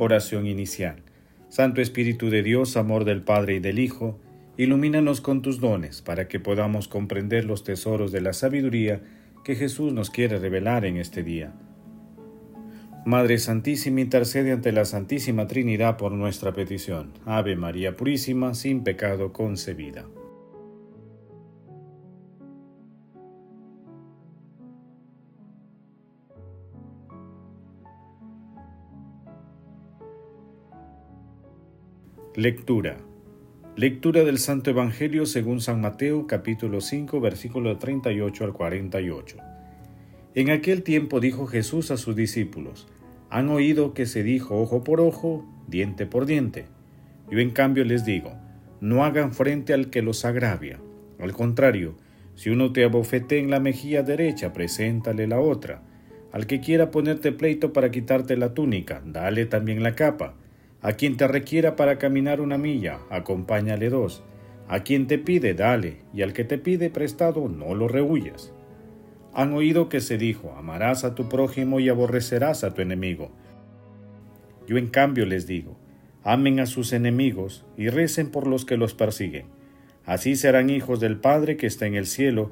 Oración inicial. Santo Espíritu de Dios, amor del Padre y del Hijo, ilumínanos con tus dones para que podamos comprender los tesoros de la sabiduría que Jesús nos quiere revelar en este día. Madre Santísima, intercede ante la Santísima Trinidad por nuestra petición. Ave María Purísima, sin pecado concebida. Lectura. Lectura del Santo Evangelio según San Mateo capítulo 5 versículo 38 al 48. En aquel tiempo dijo Jesús a sus discípulos, han oído que se dijo ojo por ojo, diente por diente. Yo en cambio les digo, no hagan frente al que los agravia. Al contrario, si uno te abofete en la mejilla derecha, preséntale la otra. Al que quiera ponerte pleito para quitarte la túnica, dale también la capa. A quien te requiera para caminar una milla, acompáñale dos. A quien te pide, dale, y al que te pide prestado, no lo rehuyas. Han oído que se dijo, amarás a tu prójimo y aborrecerás a tu enemigo. Yo en cambio les digo, amen a sus enemigos y recen por los que los persiguen. Así serán hijos del Padre que está en el cielo,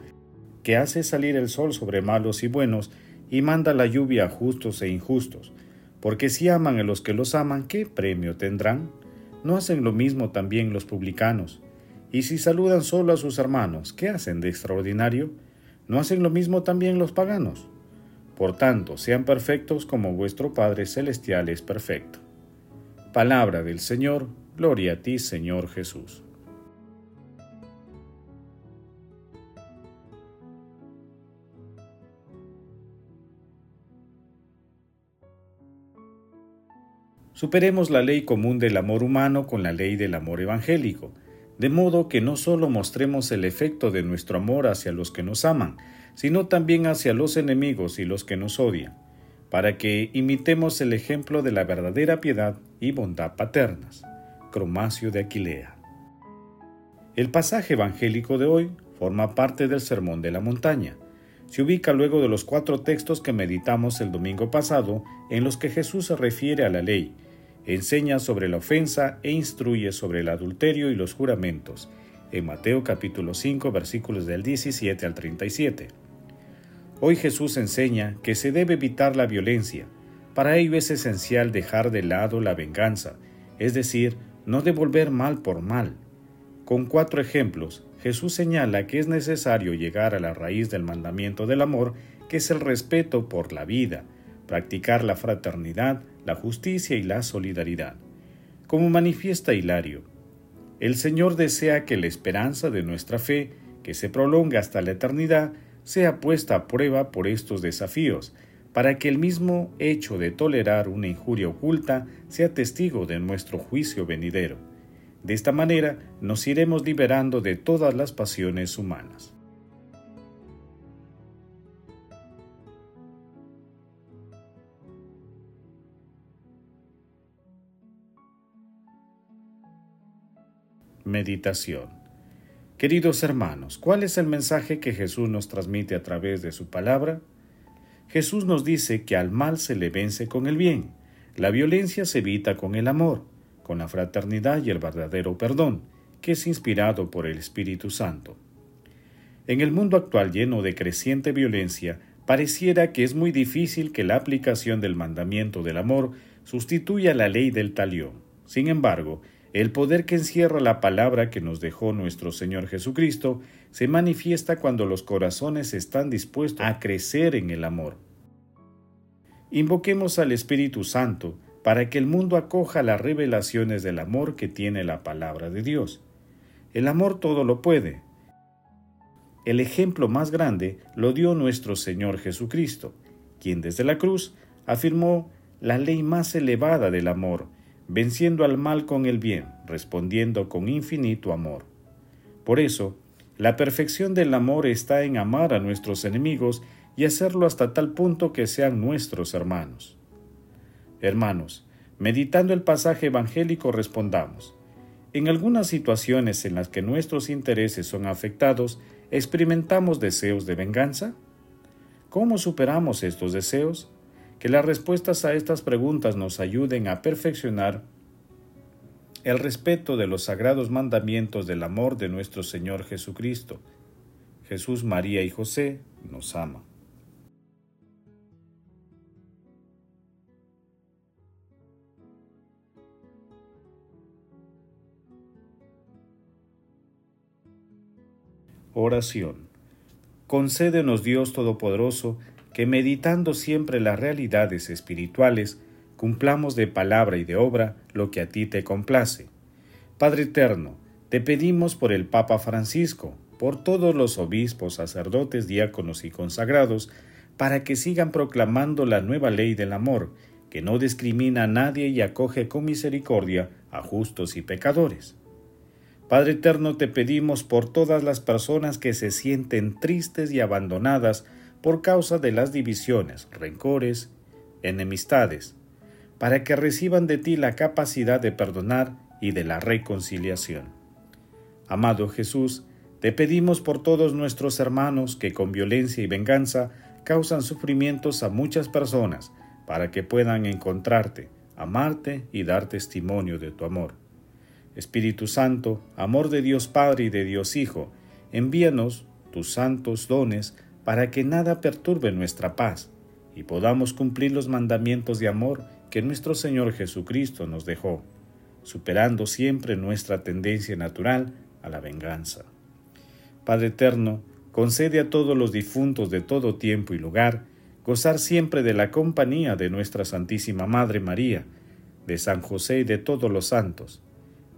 que hace salir el sol sobre malos y buenos, y manda la lluvia a justos e injustos. Porque si aman a los que los aman, ¿qué premio tendrán? ¿No hacen lo mismo también los publicanos? Y si saludan solo a sus hermanos, ¿qué hacen de extraordinario? ¿No hacen lo mismo también los paganos? Por tanto, sean perfectos como vuestro Padre Celestial es perfecto. Palabra del Señor, gloria a ti, Señor Jesús. Superemos la ley común del amor humano con la ley del amor evangélico, de modo que no solo mostremos el efecto de nuestro amor hacia los que nos aman, sino también hacia los enemigos y los que nos odian, para que imitemos el ejemplo de la verdadera piedad y bondad paternas. Cromacio de Aquilea. El pasaje evangélico de hoy forma parte del Sermón de la Montaña. Se ubica luego de los cuatro textos que meditamos el domingo pasado, en los que Jesús se refiere a la ley, enseña sobre la ofensa e instruye sobre el adulterio y los juramentos, en Mateo capítulo 5 versículos del 17 al 37. Hoy Jesús enseña que se debe evitar la violencia. Para ello es esencial dejar de lado la venganza, es decir, no devolver mal por mal. Con cuatro ejemplos, Jesús señala que es necesario llegar a la raíz del mandamiento del amor, que es el respeto por la vida, practicar la fraternidad, la justicia y la solidaridad. Como manifiesta Hilario, el Señor desea que la esperanza de nuestra fe, que se prolonga hasta la eternidad, sea puesta a prueba por estos desafíos, para que el mismo hecho de tolerar una injuria oculta sea testigo de nuestro juicio venidero. De esta manera nos iremos liberando de todas las pasiones humanas. Meditación Queridos hermanos, ¿cuál es el mensaje que Jesús nos transmite a través de su palabra? Jesús nos dice que al mal se le vence con el bien, la violencia se evita con el amor, con la fraternidad y el verdadero perdón, que es inspirado por el Espíritu Santo. En el mundo actual lleno de creciente violencia, pareciera que es muy difícil que la aplicación del mandamiento del amor sustituya la ley del talión. Sin embargo, el poder que encierra la palabra que nos dejó nuestro Señor Jesucristo se manifiesta cuando los corazones están dispuestos a crecer en el amor. Invoquemos al Espíritu Santo para que el mundo acoja las revelaciones del amor que tiene la palabra de Dios. El amor todo lo puede. El ejemplo más grande lo dio nuestro Señor Jesucristo, quien desde la cruz afirmó la ley más elevada del amor, venciendo al mal con el bien, respondiendo con infinito amor. Por eso, la perfección del amor está en amar a nuestros enemigos y hacerlo hasta tal punto que sean nuestros hermanos. Hermanos, meditando el pasaje evangélico respondamos, en algunas situaciones en las que nuestros intereses son afectados, ¿experimentamos deseos de venganza? ¿Cómo superamos estos deseos? Que las respuestas a estas preguntas nos ayuden a perfeccionar el respeto de los sagrados mandamientos del amor de nuestro Señor Jesucristo. Jesús, María y José nos ama. Oración. Concédenos Dios Todopoderoso que meditando siempre las realidades espirituales, cumplamos de palabra y de obra lo que a ti te complace. Padre Eterno, te pedimos por el Papa Francisco, por todos los obispos, sacerdotes, diáconos y consagrados, para que sigan proclamando la nueva ley del amor, que no discrimina a nadie y acoge con misericordia a justos y pecadores. Padre Eterno, te pedimos por todas las personas que se sienten tristes y abandonadas por causa de las divisiones, rencores, enemistades, para que reciban de ti la capacidad de perdonar y de la reconciliación. Amado Jesús, te pedimos por todos nuestros hermanos que con violencia y venganza causan sufrimientos a muchas personas, para que puedan encontrarte, amarte y dar testimonio de tu amor. Espíritu Santo, amor de Dios Padre y de Dios Hijo, envíanos tus santos dones para que nada perturbe nuestra paz y podamos cumplir los mandamientos de amor que nuestro Señor Jesucristo nos dejó, superando siempre nuestra tendencia natural a la venganza. Padre eterno, concede a todos los difuntos de todo tiempo y lugar gozar siempre de la compañía de nuestra Santísima Madre María, de San José y de todos los santos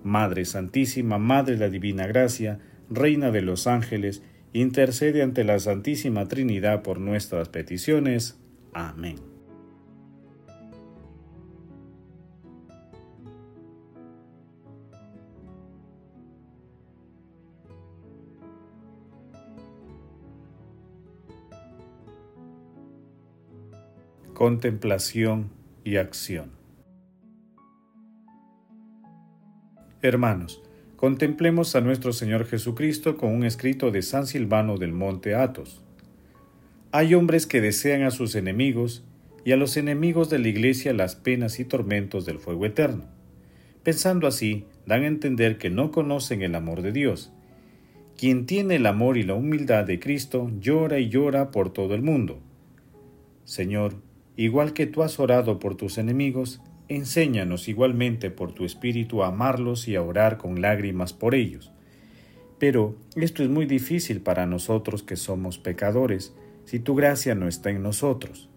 Madre Santísima, Madre de la Divina Gracia, Reina de los Ángeles, intercede ante la Santísima Trinidad por nuestras peticiones. Amén. Contemplación y acción. Hermanos, contemplemos a nuestro Señor Jesucristo con un escrito de San Silvano del Monte Athos. Hay hombres que desean a sus enemigos y a los enemigos de la Iglesia las penas y tormentos del fuego eterno. Pensando así, dan a entender que no conocen el amor de Dios. Quien tiene el amor y la humildad de Cristo llora y llora por todo el mundo. Señor, igual que tú has orado por tus enemigos, enséñanos igualmente por tu Espíritu a amarlos y a orar con lágrimas por ellos. Pero esto es muy difícil para nosotros que somos pecadores, si tu gracia no está en nosotros.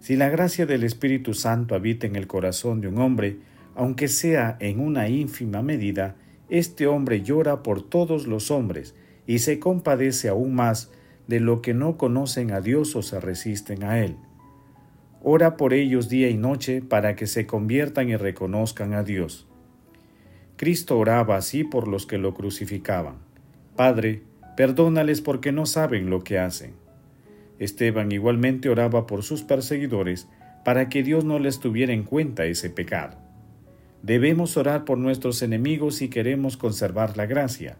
Si la gracia del Espíritu Santo habita en el corazón de un hombre, aunque sea en una ínfima medida, este hombre llora por todos los hombres y se compadece aún más de lo que no conocen a Dios o se resisten a Él. Ora por ellos día y noche para que se conviertan y reconozcan a Dios. Cristo oraba así por los que lo crucificaban. Padre, perdónales porque no saben lo que hacen. Esteban igualmente oraba por sus perseguidores para que Dios no les tuviera en cuenta ese pecado. Debemos orar por nuestros enemigos si queremos conservar la gracia,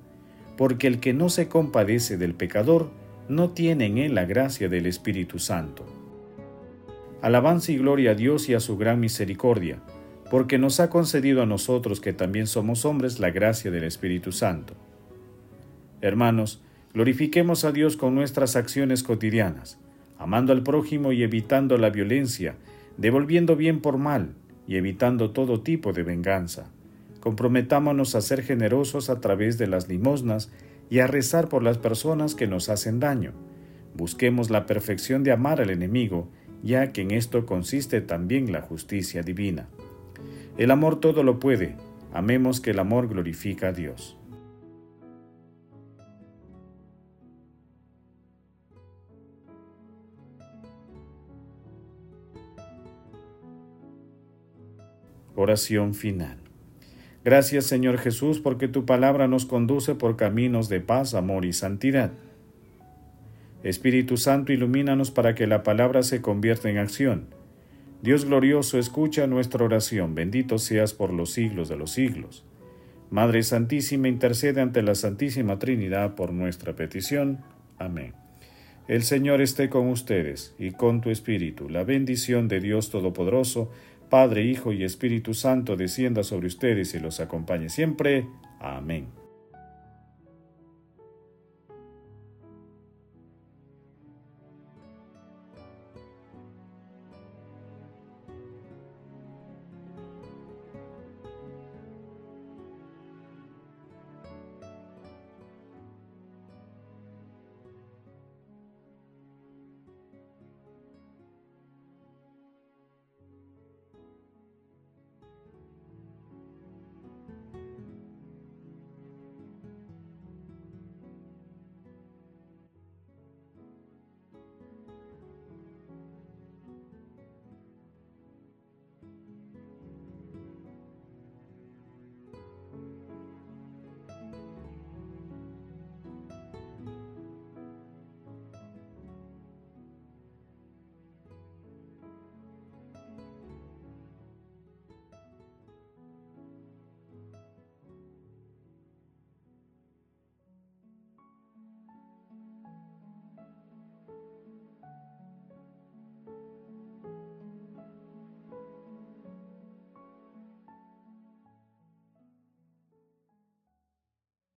porque el que no se compadece del pecador no tiene en él la gracia del Espíritu Santo. Alabanza y gloria a Dios y a su gran misericordia, porque nos ha concedido a nosotros que también somos hombres la gracia del Espíritu Santo. Hermanos, glorifiquemos a Dios con nuestras acciones cotidianas, amando al prójimo y evitando la violencia, devolviendo bien por mal y evitando todo tipo de venganza. Comprometámonos a ser generosos a través de las limosnas y a rezar por las personas que nos hacen daño. Busquemos la perfección de amar al enemigo ya que en esto consiste también la justicia divina. El amor todo lo puede, amemos que el amor glorifica a Dios. Oración final. Gracias Señor Jesús porque tu palabra nos conduce por caminos de paz, amor y santidad. Espíritu Santo, ilumínanos para que la palabra se convierta en acción. Dios glorioso, escucha nuestra oración. Bendito seas por los siglos de los siglos. Madre Santísima, intercede ante la Santísima Trinidad por nuestra petición. Amén. El Señor esté con ustedes y con tu espíritu. La bendición de Dios Todopoderoso, Padre, Hijo y Espíritu Santo, descienda sobre ustedes y los acompañe siempre. Amén.